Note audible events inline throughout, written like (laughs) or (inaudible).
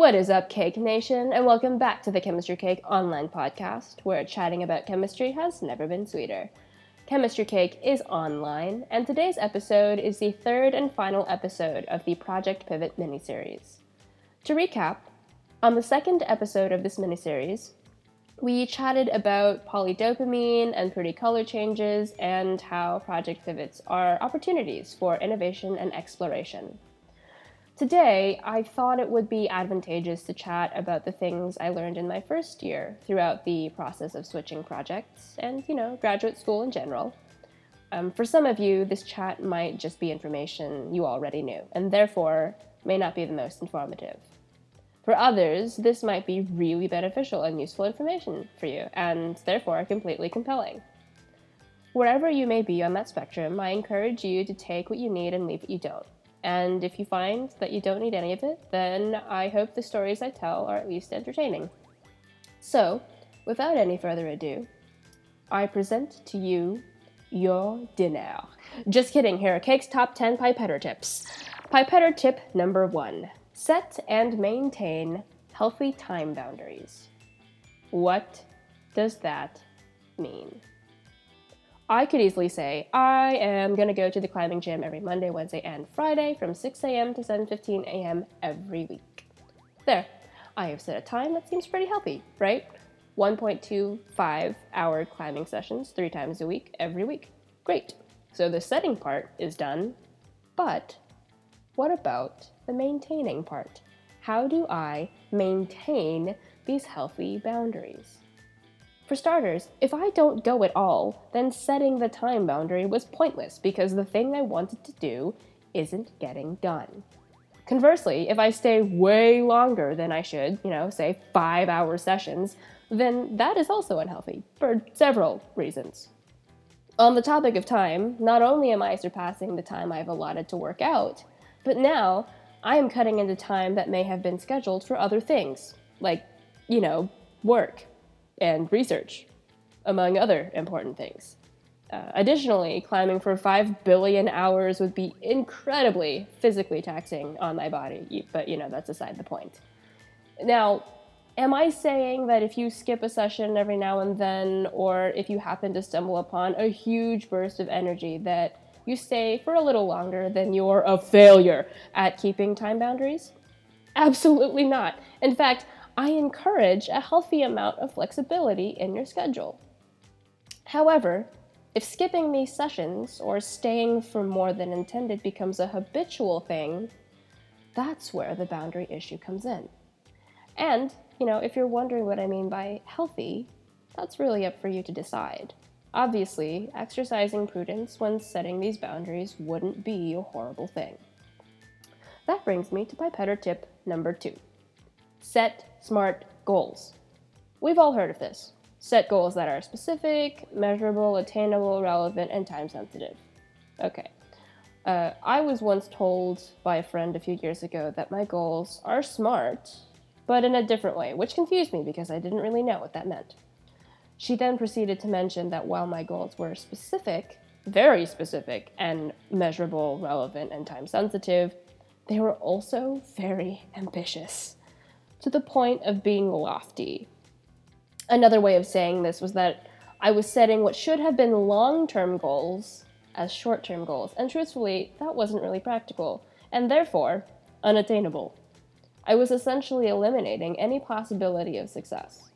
What is up, Cake Nation, and welcome back to the Chemistry Cake online podcast, where chatting about chemistry has never been sweeter. Chemistry Cake is online, and today's episode is the third and final episode of the Project Pivot miniseries. To recap, on the second episode of this miniseries, we chatted about polydopamine and pretty color changes and how project pivots are opportunities for innovation and exploration. Today, I thought it would be advantageous to chat about the things I learned in my first year throughout the process of switching projects and, you know, graduate school in general. Um, for some of you, this chat might just be information you already knew, and therefore may not be the most informative. For others, this might be really beneficial and useful information for you, and therefore completely compelling. Wherever you may be on that spectrum, I encourage you to take what you need and leave what you don't. And if you find that you don't need any of it, then I hope the stories I tell are at least entertaining. So, without any further ado, I present to you your dinner. Just kidding, here are Cake's top 10 pipetter tips. Pipetter tip number one set and maintain healthy time boundaries. What does that mean? I could easily say, I am going to go to the climbing gym every Monday, Wednesday, and Friday from 6 a.m. to 7.15 a.m. every week. There, I have set a time that seems pretty healthy, right? 1.25 hour climbing sessions three times a week, every week. Great. So the setting part is done, but what about the maintaining part? How do I maintain these healthy boundaries? For starters, if I don't go at all, then setting the time boundary was pointless because the thing I wanted to do isn't getting done. Conversely, if I stay way longer than I should, you know, say five hour sessions, then that is also unhealthy for several reasons. On the topic of time, not only am I surpassing the time I've allotted to work out, but now I am cutting into time that may have been scheduled for other things, like, you know, work and research, among other important things. Uh, additionally, climbing for 5 billion hours would be incredibly physically taxing on my body, but you know, that's aside the point. Now, am I saying that if you skip a session every now and then, or if you happen to stumble upon a huge burst of energy, that you stay for a little longer, then you're a failure at keeping time boundaries? Absolutely not. In fact, I encourage a healthy amount of flexibility in your schedule. However, if skipping these sessions or staying for more than intended becomes a habitual thing, that's where the boundary issue comes in. And, you know, if you're wondering what I mean by healthy, that's really up for you to decide. Obviously, exercising prudence when setting these boundaries wouldn't be a horrible thing. That brings me to pipetter tip number two set smart goals. We've all heard of this. Set goals that are specific, measurable, attainable, relevant, and time sensitive. Okay. Uh, I was once told by a friend a few years ago that my goals are smart, but in a different way, which confused me because I didn't really know what that meant. She then proceeded to mention that while my goals were specific, very specific, and measurable, relevant, and time sensitive, they were also very ambitious to the point of being lofty. Another way of saying this was that I was setting what should have been long term goals as short term goals, and truthfully, that wasn't really practical, and therefore unattainable. I was essentially eliminating any possibility of success.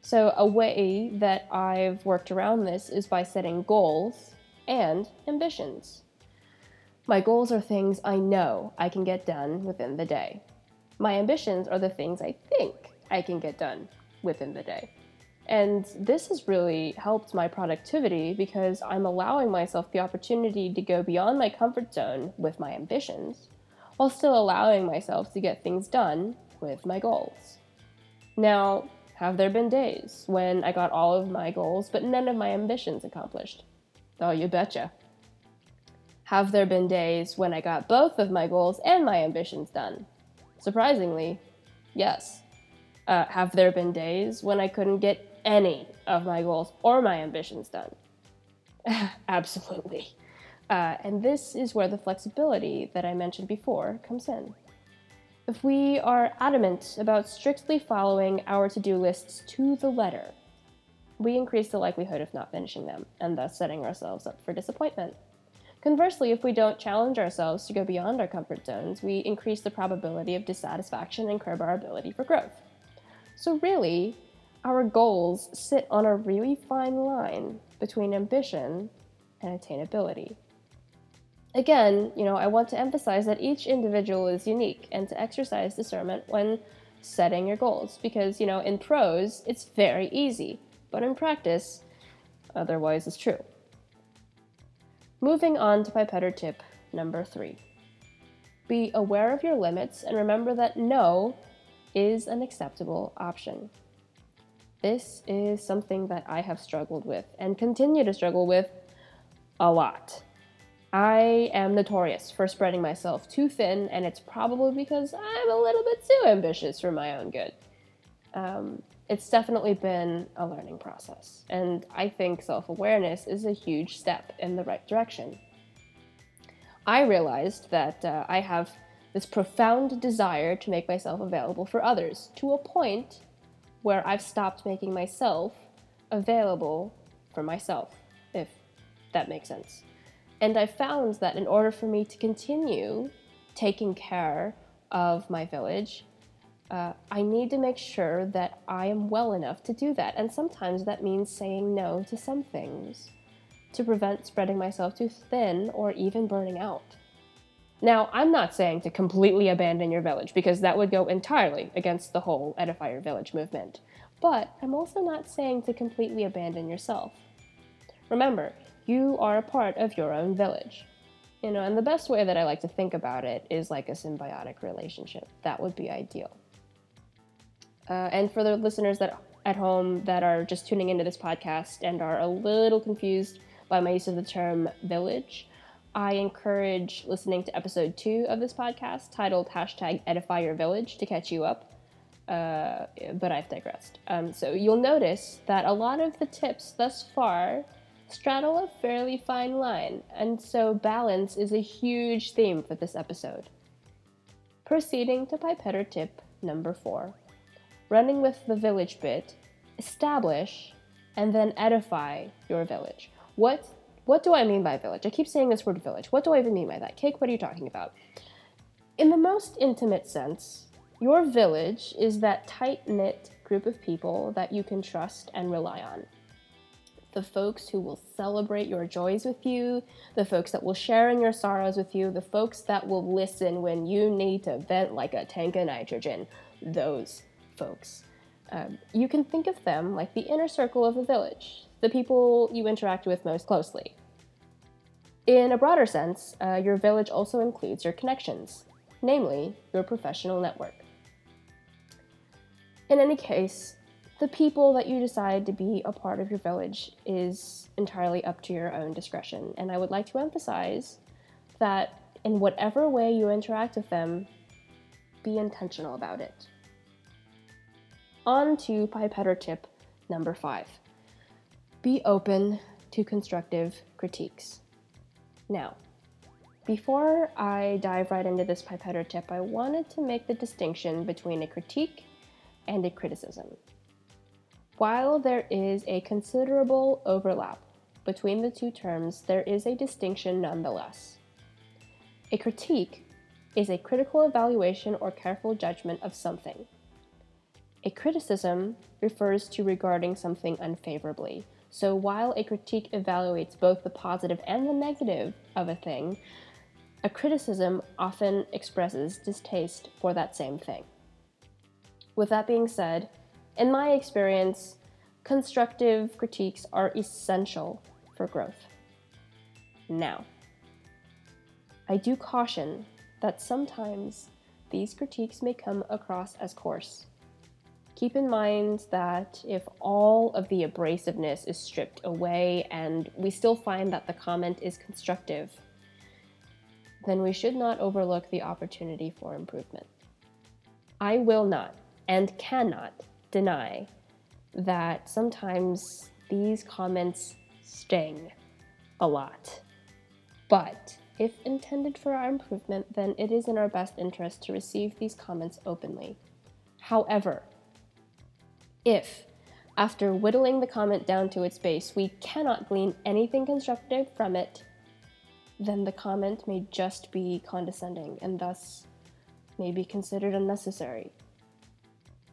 So, a way that I've worked around this is by setting goals and ambitions. My goals are things I know I can get done within the day. My ambitions are the things I think I can get done within the day. And this has really helped my productivity because I'm allowing myself the opportunity to go beyond my comfort zone with my ambitions while still allowing myself to get things done with my goals. Now, have there been days when I got all of my goals but none of my ambitions accomplished? Oh, you betcha. Have there been days when I got both of my goals and my ambitions done? Surprisingly, yes. Uh, have there been days when I couldn't get any of my goals or my ambitions done? (laughs) Absolutely. Uh, and this is where the flexibility that I mentioned before comes in. if we are adamant about strictly following our to do lists to the letter, we increase the likelihood of not finishing them and thus setting ourselves up for disappointment. Conversely, if we don't challenge ourselves to go beyond our comfort zones, we increase the probability of dissatisfaction and curb our ability for growth. So, really, our goals sit on a really fine line between ambition and attainability. Again, you know, I want to emphasize that each individual is unique and to exercise discernment when setting your goals because, you know, in prose, it's very easy, but in practice, otherwise is true. Moving on to pipetter tip number three. Be aware of your limits and remember that no is an acceptable option. This is something that I have struggled with and continue to struggle with a lot. I am notorious for spreading myself too thin, and it's probably because I'm a little bit too ambitious for my own good. Um, it's definitely been a learning process, and I think self awareness is a huge step in the right direction. I realized that uh, I have this profound desire to make myself available for others to a point where I've stopped making myself available for myself, if that makes sense. And I found that in order for me to continue taking care of my village, uh, I need to make sure that I am well enough to do that. And sometimes that means saying no to some things to prevent spreading myself too thin or even burning out. Now, I'm not saying to completely abandon your village because that would go entirely against the whole Edify Your Village movement. But I'm also not saying to completely abandon yourself. Remember, you are a part of your own village. You know, and the best way that I like to think about it is like a symbiotic relationship. That would be ideal. Uh, and for the listeners that at home that are just tuning into this podcast and are a little confused by my use of the term village, I encourage listening to episode two of this podcast titled hashtag edify your village to catch you up. Uh, but I've digressed. Um, so you'll notice that a lot of the tips thus far straddle a fairly fine line, and so balance is a huge theme for this episode. Proceeding to pipetter tip number four running with the village bit, establish, and then edify your village. What what do I mean by village? I keep saying this word village. What do I even mean by that? Cake, what are you talking about? In the most intimate sense, your village is that tight knit group of people that you can trust and rely on. The folks who will celebrate your joys with you, the folks that will share in your sorrows with you, the folks that will listen when you need to vent like a tank of nitrogen. Those folks. Um, you can think of them like the inner circle of the village, the people you interact with most closely. In a broader sense, uh, your village also includes your connections, namely your professional network. In any case, the people that you decide to be a part of your village is entirely up to your own discretion, and I would like to emphasize that in whatever way you interact with them, be intentional about it. On to pipetter tip number five be open to constructive critiques. Now, before I dive right into this pipetter tip, I wanted to make the distinction between a critique and a criticism. While there is a considerable overlap between the two terms, there is a distinction nonetheless. A critique is a critical evaluation or careful judgment of something. A criticism refers to regarding something unfavorably, so while a critique evaluates both the positive and the negative of a thing, a criticism often expresses distaste for that same thing. With that being said, in my experience, constructive critiques are essential for growth. Now, I do caution that sometimes these critiques may come across as coarse keep in mind that if all of the abrasiveness is stripped away and we still find that the comment is constructive, then we should not overlook the opportunity for improvement. I will not and cannot deny that sometimes these comments sting a lot. But if intended for our improvement, then it is in our best interest to receive these comments openly. However, if, after whittling the comment down to its base, we cannot glean anything constructive from it, then the comment may just be condescending and thus may be considered unnecessary.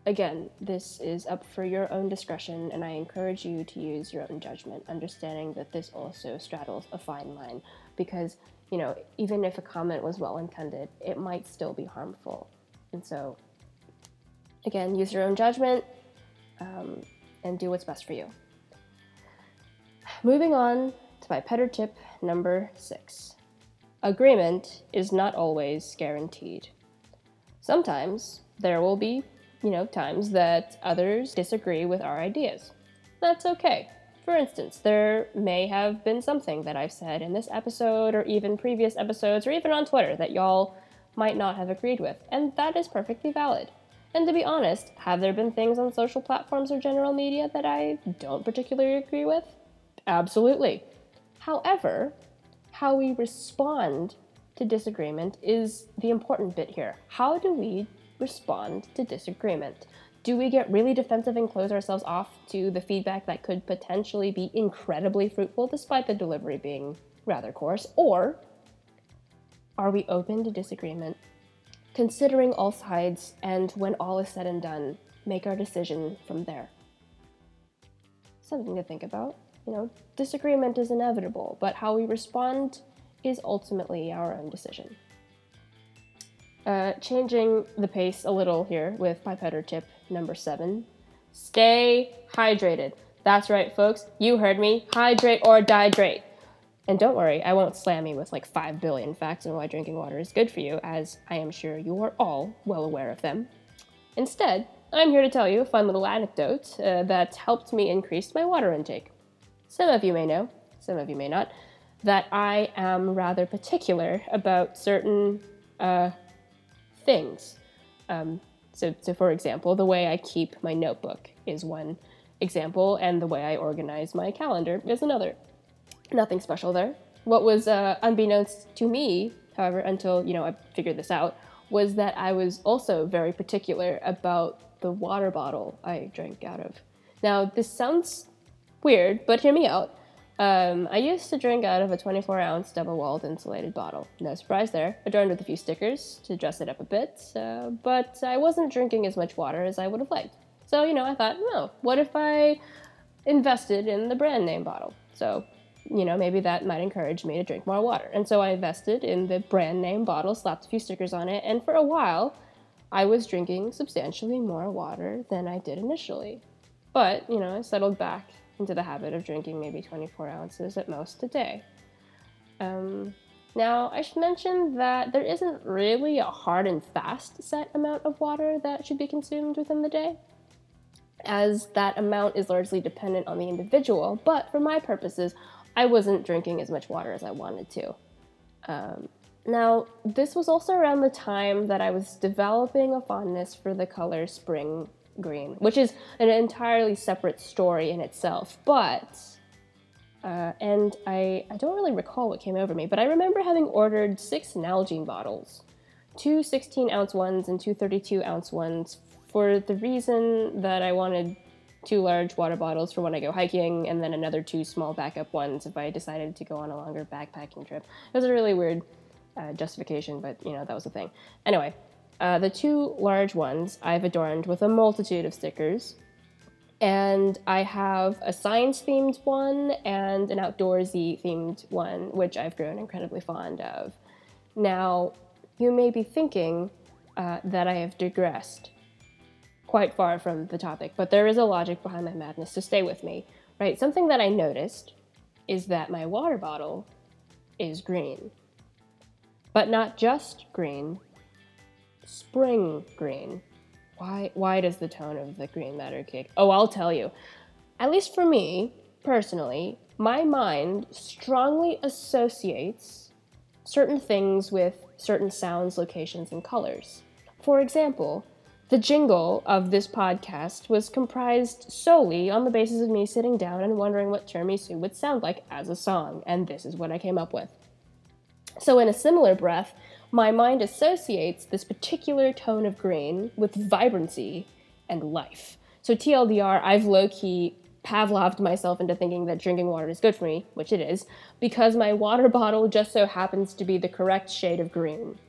Again, this is up for your own discretion, and I encourage you to use your own judgment, understanding that this also straddles a fine line because, you know, even if a comment was well intended, it might still be harmful. And so, again, use your own judgment um, and do what's best for you. Moving on to pipetter tip number six agreement is not always guaranteed. Sometimes there will be you know, times that others disagree with our ideas. That's okay. For instance, there may have been something that I've said in this episode or even previous episodes or even on Twitter that y'all might not have agreed with, and that is perfectly valid. And to be honest, have there been things on social platforms or general media that I don't particularly agree with? Absolutely. However, how we respond to disagreement is the important bit here. How do we respond to disagreement? Do we get really defensive and close ourselves off to the feedback that could potentially be incredibly fruitful despite the delivery being rather coarse? Or are we open to disagreement, considering all sides, and when all is said and done, make our decision from there? Something to think about. You know, disagreement is inevitable, but how we respond is ultimately our own decision. Uh, changing the pace a little here with pipetter tip number seven. Stay hydrated. That's right, folks. You heard me. Hydrate or dihydrate. And don't worry, I won't slam you with like 5 billion facts on why drinking water is good for you, as I am sure you are all well aware of them. Instead, I'm here to tell you a fun little anecdote uh, that helped me increase my water intake. Some of you may know, some of you may not, that I am rather particular about certain uh, things. Um, so, so, for example, the way I keep my notebook is one example, and the way I organize my calendar is another. Nothing special there. What was uh, unbeknownst to me, however, until you know I figured this out, was that I was also very particular about the water bottle I drank out of. Now, this sounds weird, but hear me out. Um, I used to drink out of a 24 ounce double walled insulated bottle. No surprise there, adorned with a few stickers to dress it up a bit, uh, but I wasn't drinking as much water as I would have liked. So, you know, I thought, no, what if I invested in the brand name bottle? So, you know, maybe that might encourage me to drink more water. And so I invested in the brand name bottle, slapped a few stickers on it, and for a while, I was drinking substantially more water than I did initially. But, you know, I settled back into the habit of drinking maybe 24 ounces at most a day. Um, now, I should mention that there isn't really a hard and fast set amount of water that should be consumed within the day, as that amount is largely dependent on the individual, but for my purposes, I wasn't drinking as much water as I wanted to. Um, now, this was also around the time that I was developing a fondness for the color spring green, which is an entirely separate story in itself. But, uh, and I, I don't really recall what came over me, but I remember having ordered six Nalgene bottles two 16 ounce ones and two 32 ounce ones for the reason that I wanted two large water bottles for when I go hiking, and then another two small backup ones if I decided to go on a longer backpacking trip. It was a really weird uh, justification, but you know, that was the thing. Anyway, uh, the two large ones I've adorned with a multitude of stickers. And I have a science themed one and an outdoorsy themed one, which I've grown incredibly fond of. Now, you may be thinking uh, that I have digressed quite far from the topic, but there is a logic behind my madness, so stay with me. Right? Something that I noticed is that my water bottle is green. But not just green, spring green. Why why does the tone of the green matter Cake? Oh, I'll tell you. At least for me, personally, my mind strongly associates certain things with certain sounds, locations, and colors. For example, the jingle of this podcast was comprised solely on the basis of me sitting down and wondering what tiramisu would sound like as a song, and this is what I came up with. So, in a similar breath, my mind associates this particular tone of green with vibrancy and life. So, TLDR, I've low key Pavloved myself into thinking that drinking water is good for me, which it is, because my water (laughs) bottle just so happens to be the correct shade of green.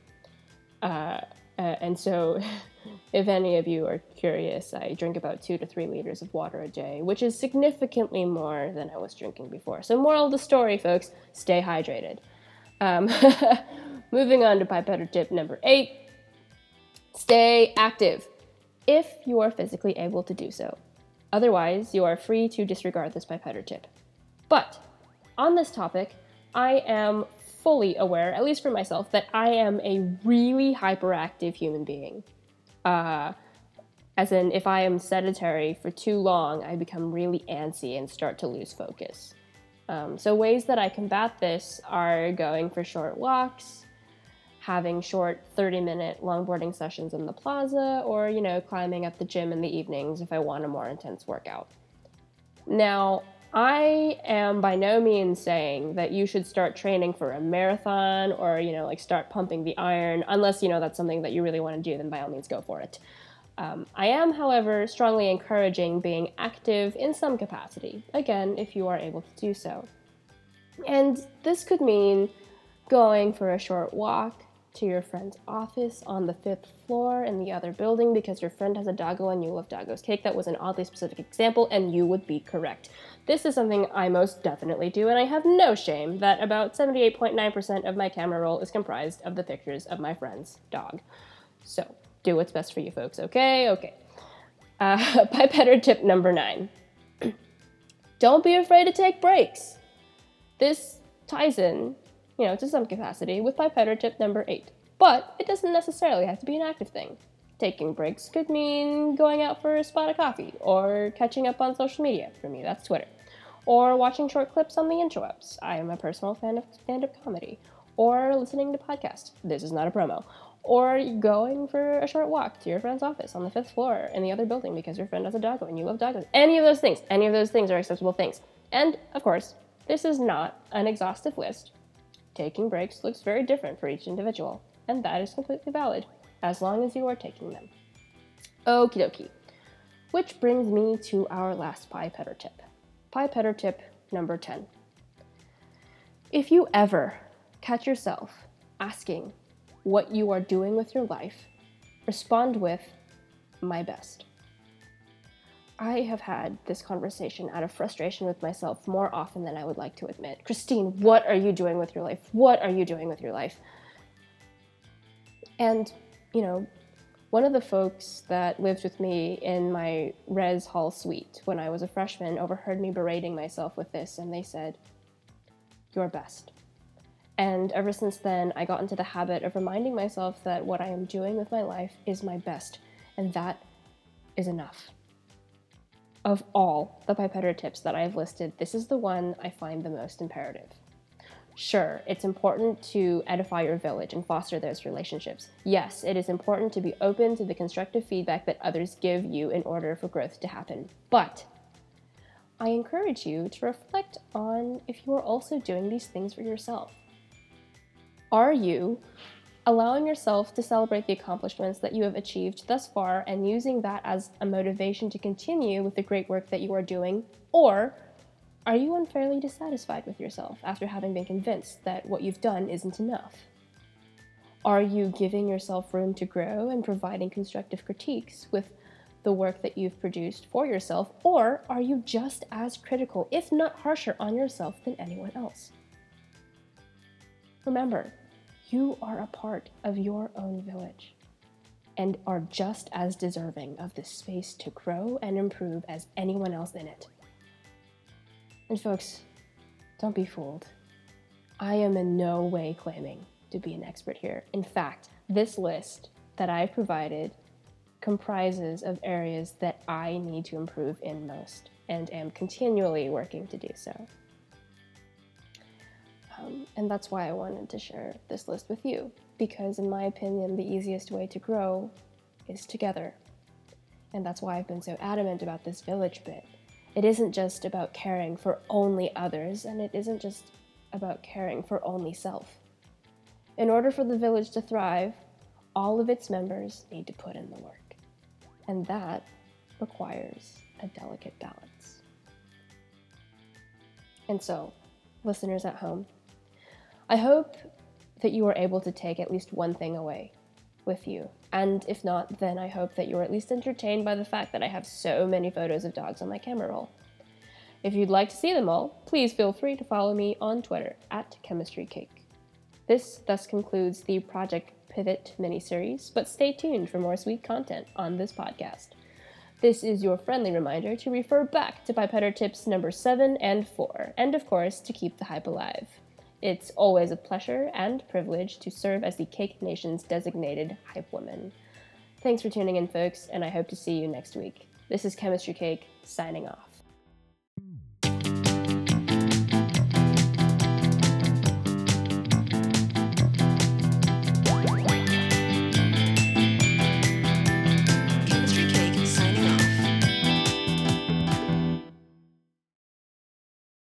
Uh, uh, and so, (laughs) if any of you are curious, I drink about two to three liters of water a day, which is significantly more than I was drinking before. So, moral of the story, folks stay hydrated. Um, (laughs) moving on to pipette tip number eight stay active if you are physically able to do so. Otherwise, you are free to disregard this pipette tip. But on this topic, I am fully aware, at least for myself, that I am a really hyperactive human being. Uh, as in, if I am sedentary for too long, I become really antsy and start to lose focus. Um, so, ways that I combat this are going for short walks, having short 30 minute longboarding sessions in the plaza, or, you know, climbing at the gym in the evenings if I want a more intense workout. Now, I am by no means saying that you should start training for a marathon or, you know, like start pumping the iron, unless, you know, that's something that you really want to do, then by all means go for it. Um, I am, however, strongly encouraging being active in some capacity, again, if you are able to do so. And this could mean going for a short walk to your friend's office on the fifth floor in the other building because your friend has a doggo and you love doggo's cake. That was an oddly specific example, and you would be correct. This is something I most definitely do, and I have no shame that about 78.9% of my camera roll is comprised of the pictures of my friend's dog. So, do what's best for you folks, okay? Okay. Uh, (laughs) pipette tip number nine. (clears throat) Don't be afraid to take breaks. This ties in, you know, to some capacity with pipette tip number eight, but it doesn't necessarily have to be an active thing. Taking breaks could mean going out for a spot of coffee, or catching up on social media. For me, that's Twitter. Or watching short clips on the interwebs. I am a personal fan of stand up comedy. Or listening to podcasts. This is not a promo or going for a short walk to your friend's office on the fifth floor in the other building because your friend has a doggo and you love doggos. Any of those things, any of those things are acceptable things. And of course, this is not an exhaustive list. Taking breaks looks very different for each individual, and that is completely valid as long as you are taking them. Okie dokie. Which brings me to our last pipetter tip. Pipetter tip number 10. If you ever catch yourself asking what you are doing with your life, respond with, my best. I have had this conversation out of frustration with myself more often than I would like to admit. Christine, what are you doing with your life? What are you doing with your life? And, you know, one of the folks that lived with me in my res hall suite when I was a freshman overheard me berating myself with this, and they said, Your best. And ever since then, I got into the habit of reminding myself that what I am doing with my life is my best, and that is enough. Of all the pipette tips that I've listed, this is the one I find the most imperative. Sure, it's important to edify your village and foster those relationships. Yes, it is important to be open to the constructive feedback that others give you in order for growth to happen. But I encourage you to reflect on if you are also doing these things for yourself. Are you allowing yourself to celebrate the accomplishments that you have achieved thus far and using that as a motivation to continue with the great work that you are doing? Or are you unfairly dissatisfied with yourself after having been convinced that what you've done isn't enough? Are you giving yourself room to grow and providing constructive critiques with the work that you've produced for yourself? Or are you just as critical, if not harsher, on yourself than anyone else? Remember, you are a part of your own village and are just as deserving of the space to grow and improve as anyone else in it. And folks, don't be fooled. I am in no way claiming to be an expert here. In fact, this list that I've provided comprises of areas that I need to improve in most and am continually working to do so. Um, and that's why I wanted to share this list with you, because in my opinion, the easiest way to grow is together. And that's why I've been so adamant about this village bit. It isn't just about caring for only others, and it isn't just about caring for only self. In order for the village to thrive, all of its members need to put in the work. And that requires a delicate balance. And so, listeners at home, I hope that you are able to take at least one thing away with you. And if not, then I hope that you're at least entertained by the fact that I have so many photos of dogs on my camera roll. If you'd like to see them all, please feel free to follow me on Twitter at ChemistryCake. This thus concludes the Project Pivot miniseries, but stay tuned for more sweet content on this podcast. This is your friendly reminder to refer back to Pipetter Tips number 7 and 4, and of course, to keep the hype alive. It's always a pleasure and privilege to serve as the Cake Nation's designated hype woman. Thanks for tuning in, folks, and I hope to see you next week. This is Chemistry Cake, signing off.